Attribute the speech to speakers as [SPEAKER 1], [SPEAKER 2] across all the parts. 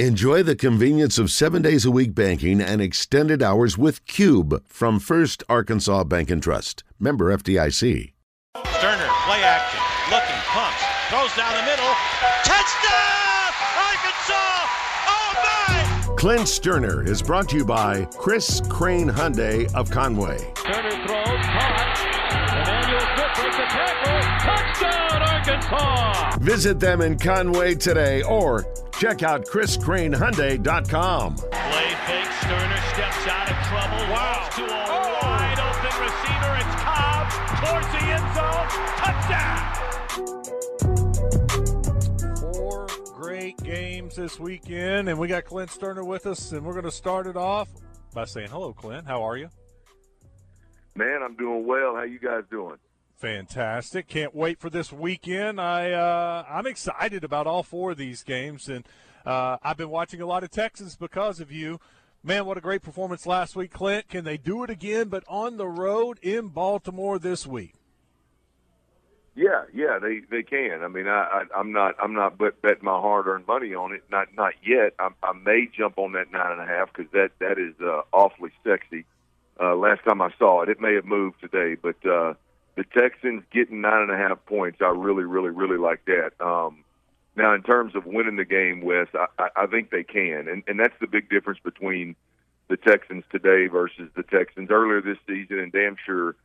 [SPEAKER 1] Enjoy the convenience of seven days a week banking and extended hours with Cube from First Arkansas Bank and Trust. Member FDIC.
[SPEAKER 2] Stoerner, play action, looking, pumps, throws down the middle. Touchdown! Arkansas! Oh my!
[SPEAKER 1] Clint Stoerner is brought to you by Chris Crain Hyundai of Conway.
[SPEAKER 3] Turner throws, caught. Emmanuel Smith breaks the tackle. Touchdown, Arkansas!
[SPEAKER 1] Visit them in Conway today or check out chriscrainhyundai.com.
[SPEAKER 2] Play fake, Stoerner steps out of trouble. Wow. To a oh. wide open receiver. It's Cobb towards the end zone. Touchdown!
[SPEAKER 4] Four great games this weekend, and we got Clint Stoerner with us, and we're going to start it off by saying hello, Clint. How are you?
[SPEAKER 5] Man, I'm doing well. How you guys doing?
[SPEAKER 4] Fantastic! Can't wait for this weekend. I uh, I'm excited about all four of these games, and uh, I've been watching a lot of Texans because of you. Man, what a great performance last week, Clint. Can they do it again, but on the road in Baltimore this week?
[SPEAKER 5] Yeah, yeah, they they can. I mean, I, I I'm not I'm not bet, betting my hard earned money on it. Not not yet. I, I may jump on that nine and a half because that that is uh, awfully sexy. Uh, last time I saw it, it may have moved today, but uh, the Texans getting nine and a half points, I really really really like that. Um, now, in terms of winning the game, Wes, I, I, I think they can, and and that's the big difference between the Texans today versus the Texans earlier this season, and damn sure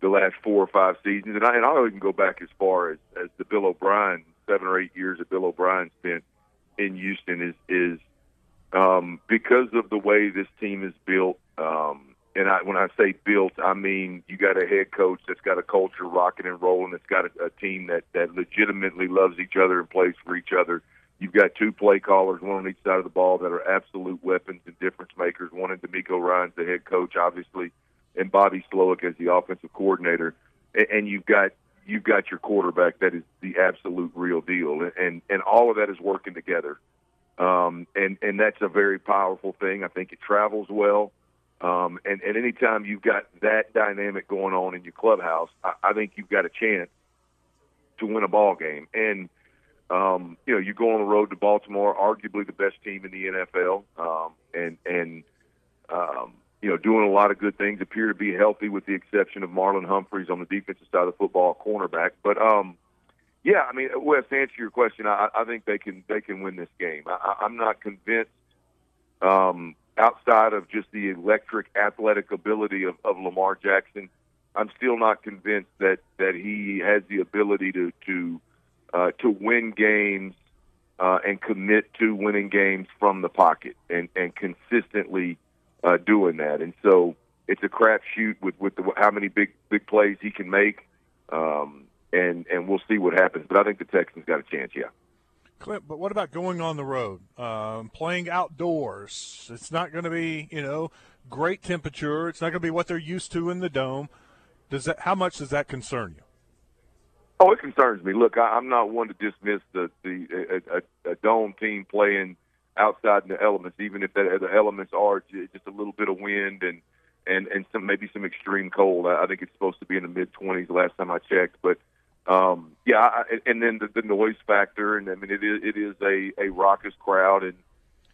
[SPEAKER 5] the last four or five seasons, and I and I'll even go back as far as as the Bill O'Brien seven or eight years that Bill O'Brien spent in Houston is is um, because of the way this team is built. Um, and I, when I say built, I mean you got a head coach that's got a culture rocking and rolling. That's got a, a team that that legitimately loves each other and plays for each other. You've got two play callers, one on each side of the ball, that are absolute weapons and difference makers. One in DeMeco Ryans the head coach, obviously and Bobby Slowik as the offensive coordinator, and you've got you've got your quarterback that is the absolute real deal, and and all of that is working together, um, and and that's a very powerful thing. I think it travels well, um, and and anytime you've got that dynamic going on in your clubhouse, I, I think you've got a chance to win a ball game, and. Um, you know, you go on the road to Baltimore, arguably the best team in the NFL, um, and and um, you know, doing a lot of good things, appear to be healthy with the exception of Marlon Humphreys on the defensive side of the football, cornerback. But um, yeah, I mean, Wes, to answer your question, I, I think they can they can win this game. I, I'm not convinced, um, outside of just the electric athletic ability of, of Lamar Jackson, I'm still not convinced that that he has the ability to to uh, to win games uh, and commit to winning games from the pocket and and consistently uh, doing that. And so it's a crapshoot with with the, how many big big plays he can make, um, and and we'll see what happens. But I think the Texans got a chance. Yeah.
[SPEAKER 4] Clint, but what about going on the road, um, playing outdoors? It's not going to be, you know, great temperature. It's not going to be what they're used to in the dome. Does that? How much does that concern you?
[SPEAKER 5] Oh, it concerns me. Look, I, I'm not one to dismiss the the a, a, a dome team playing outside in the elements, even if the, the elements are just a little bit of wind and and and some maybe some extreme cold. I, I think it's supposed to be in the mid 20s last time I checked, but um, yeah, and then the, the noise factor, and I mean it is it is a a raucous crowd in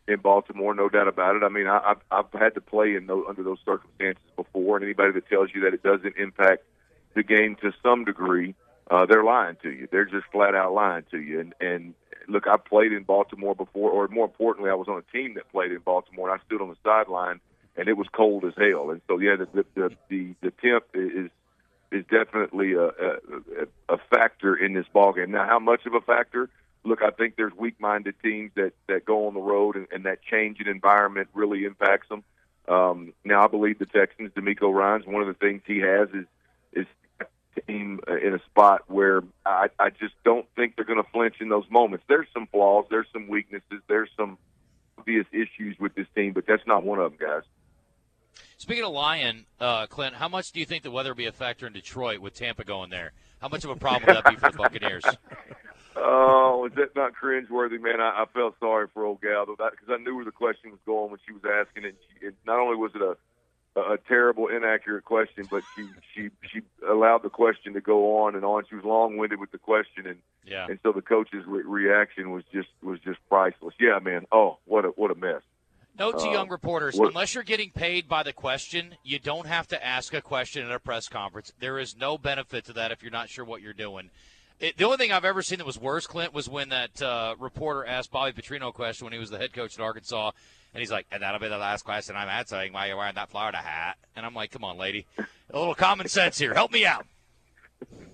[SPEAKER 5] in Baltimore, no doubt about it. I mean, I, I've I've had to play in those, under those circumstances before, and anybody that tells you that it doesn't impact the game to some degree, uh, they're lying to you. They're just flat out lying to you. And and look, I played in Baltimore before, or more importantly, I was on a team that played in Baltimore, and I stood on the sideline, and it was cold as hell. And so, yeah, the the, the, the temp is is definitely a, a a factor in this ball game. Now, how much of a factor? Look, I think there's weak-minded teams that that go on the road, and, and that change in environment really impacts them. Um, now, I believe the Texans, DeMeco Ryans one of the things he has is is team in a spot where I, I just don't think they're going to flinch in those moments. There's some flaws, there's some weaknesses, there's some obvious issues with this team, but that's not one of them, guys.
[SPEAKER 6] Speaking of Lion, uh, Clint, how much do you think the weather will be a factor in Detroit with Tampa going there? How much of a problem would that be for the Buccaneers?
[SPEAKER 5] Oh, is that not cringeworthy, man? I, I felt sorry for old gal because I knew where the question was going when she was asking it. She, it not only was it a a, a terrible, inaccurate question, but she she she allowed the question to go on and on. She was long winded with the question, and
[SPEAKER 6] Yeah.
[SPEAKER 5] and so the coach's re- reaction was just was just priceless. Yeah, man. Oh, what a what a mess.
[SPEAKER 6] Note to young reporters:
[SPEAKER 5] what-
[SPEAKER 6] unless you're getting paid by the question, you don't have to ask a question at a press conference. There is no benefit to that if you're not sure what you're doing. It, the only thing I've ever seen that was worse, Clint, was when that uh, reporter asked Bobby Petrino a question when he was the head coach at Arkansas, and he's like, "And that'll be the last question I'm answering. Why are you're wearing that Florida hat?" And I'm like, "Come on, lady, a little common sense here. Help me out."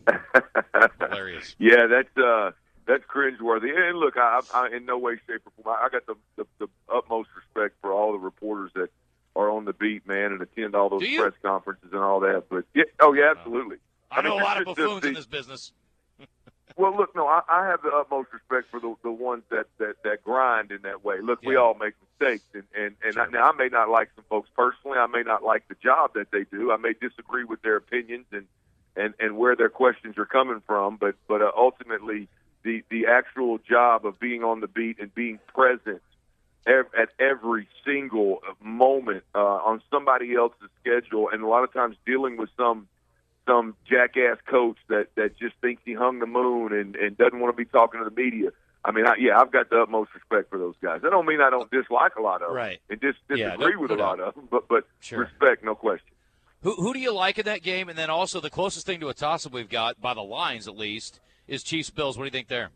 [SPEAKER 6] Hilarious.
[SPEAKER 5] Yeah, that's uh, that's cringeworthy. And look, I, I in no way, shape, or form, I I got the, the the utmost respect for all the reporters that are on the beat, man, and attend all those press conferences and all that. But yeah, oh yeah, absolutely.
[SPEAKER 6] I know
[SPEAKER 5] mean,
[SPEAKER 6] a lot of buffoons
[SPEAKER 5] the-
[SPEAKER 6] in this business.
[SPEAKER 5] Well, look, no, I, I have the utmost respect for the the ones that that that grind in that way. Look, we all make mistakes, and and and I, now I may not like some folks personally. I may not like the job that they do. I may disagree with their opinions and and and where their questions are coming from. But but uh, ultimately, the the actual job of being on the beat and being present ev- at every single moment uh, on somebody else's schedule, and a lot of times dealing with some some jackass coach that that just thinks he hung the moon and and doesn't want to be talking to the media. I mean, I, yeah, I've got the utmost respect for those guys. That don't mean I don't dislike a lot of them,
[SPEAKER 6] Right.
[SPEAKER 5] and just disagree
[SPEAKER 6] no-
[SPEAKER 5] with a lot of them, but but
[SPEAKER 6] Sure.
[SPEAKER 5] respect, no question.
[SPEAKER 6] Who, who do you like in that game? And then also the closest thing to a toss up we've got, by the lines at least, is Chiefs Bills. What do you think there?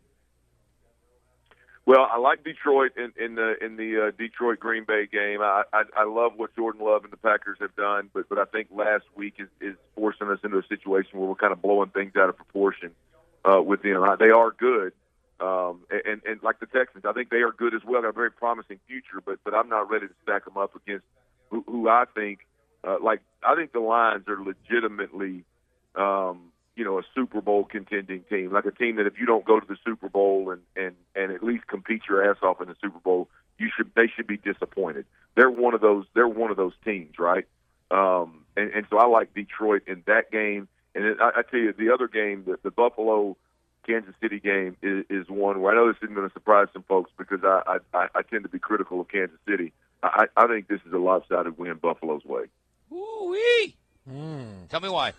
[SPEAKER 5] Well, I like Detroit in, in the in the uh, Detroit Green Bay game. I, I I love what Jordan Love and the Packers have done, but but I think last week is is forcing us into a situation where we're kind of blowing things out of proportion uh, with them. Uh, They are good, um, and and like the Texans, I think they are good as well. They have a very promising future, but but I'm not ready to stack them up against who, who I think uh, like I think the Lions are legitimately. Um, you know, a Super Bowl contending team, like a team that if you don't go to the Super Bowl and and and at least compete your ass off in the Super Bowl, you should they should be disappointed. They're one of those they're one of those teams, right? Um, and, and so I like Detroit in that game. And then I, I tell you, the other game, the, the Buffalo Kansas City game, is, is one where I know this isn't going to surprise some folks because I, I I tend to be critical of Kansas City. I, I think this is a lopsided win Buffalo's way.
[SPEAKER 6] Ooh-wee. Tell me why.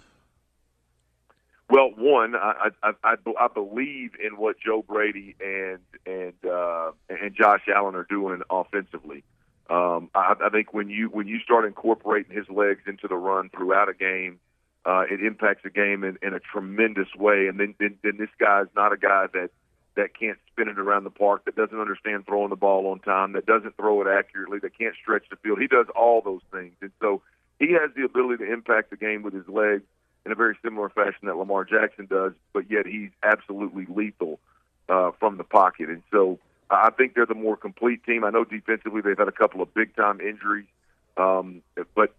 [SPEAKER 5] Well, one, I, I I I believe in what Joe Brady and and uh, and Josh Allen are doing offensively. Um, I, I think when you when you start incorporating his legs into the run throughout a game, uh, it impacts the game in, in a tremendous way. And then, then then this guy's not a guy that that can't spin it around the park, that doesn't understand throwing the ball on time, that doesn't throw it accurately, that can't stretch the field. He does all those things, and so he has the ability to impact the game with his legs in a very similar fashion that Lamar Jackson does, but yet he's absolutely lethal uh, from the pocket. And so I think they're the more complete team. I know defensively they've had a couple of big time injuries, um, but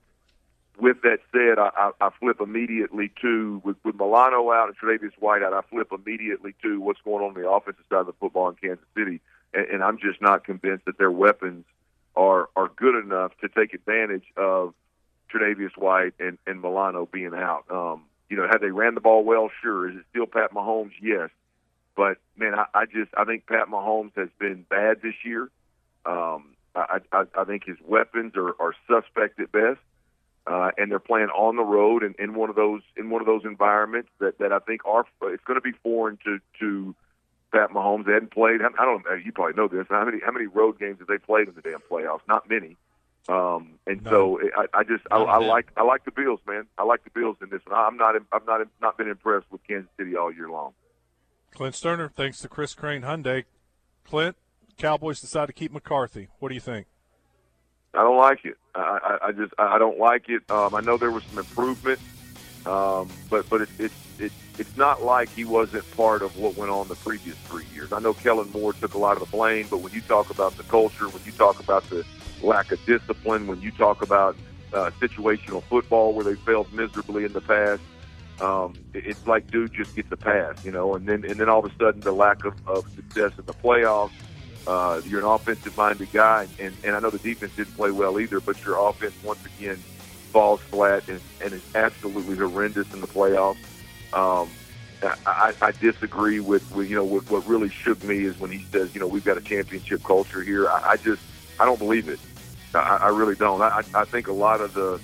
[SPEAKER 5] with that said, I, I, flip immediately to with, with Milano out and Tre'Davious White out. I flip immediately to what's going on on the offensive side of the football in Kansas City, and, and I'm just not convinced that their weapons are are good enough to take advantage of Tre'Davious White and, and Milano being out. Um, you know, had they ran the ball well, sure. Is it still Pat Mahomes? Yes. But man, I, I just I think Pat Mahomes has been bad this year. Um, I, I, I think his weapons are, are suspect at best, uh, and they're playing on the road in, in one of those in one of those environments that, that I think are it's going to be foreign to to Pat Mahomes. They hadn't played. I don't. You probably know this. How many how many road games have they played in the damn playoffs? Not many. Um, and so I, I just I, I like I like the Bills, man. I like the Bills in this one. I'm not I'm not not been impressed with Kansas City all year long.
[SPEAKER 4] Clint Stoerner, thanks to Chris Crain Hyundai. Clint, Cowboys decide to keep McCarthy. What do you think?
[SPEAKER 5] I don't like it. I, I, I just I don't like it. Um, I know there was some improvement, um, but but it, it, it it's not like he wasn't part of what went on the previous three years. I know Kellen Moore took a lot of the blame, but when you talk about the culture, when you talk about the lack of discipline, when you talk about uh, situational football where they failed miserably in the past, um, it- it's like dude just gets a pass, you know, and then and then all of a sudden the lack of, of success in the playoffs. Uh, you're an offensive-minded guy, and, and I know the defense didn't play well either, but your offense once again falls flat and, and is absolutely horrendous in the playoffs. Um, I, I disagree with, with you know what, what really shook me is when he says you know we've got a championship culture here. I, I just I don't believe it. I, I really don't. I, I think a lot of the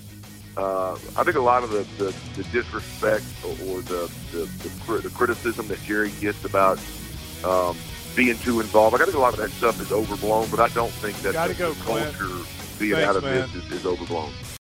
[SPEAKER 5] uh, I think a lot of the, the, the disrespect or the the, the the criticism that Jerry gets about um, being too involved, I think a lot of that stuff is overblown. But I don't think that
[SPEAKER 4] Gotta
[SPEAKER 5] the
[SPEAKER 4] go, Clint.
[SPEAKER 5] culture being
[SPEAKER 4] Thanks,
[SPEAKER 5] out of
[SPEAKER 4] man.
[SPEAKER 5] this is, is overblown.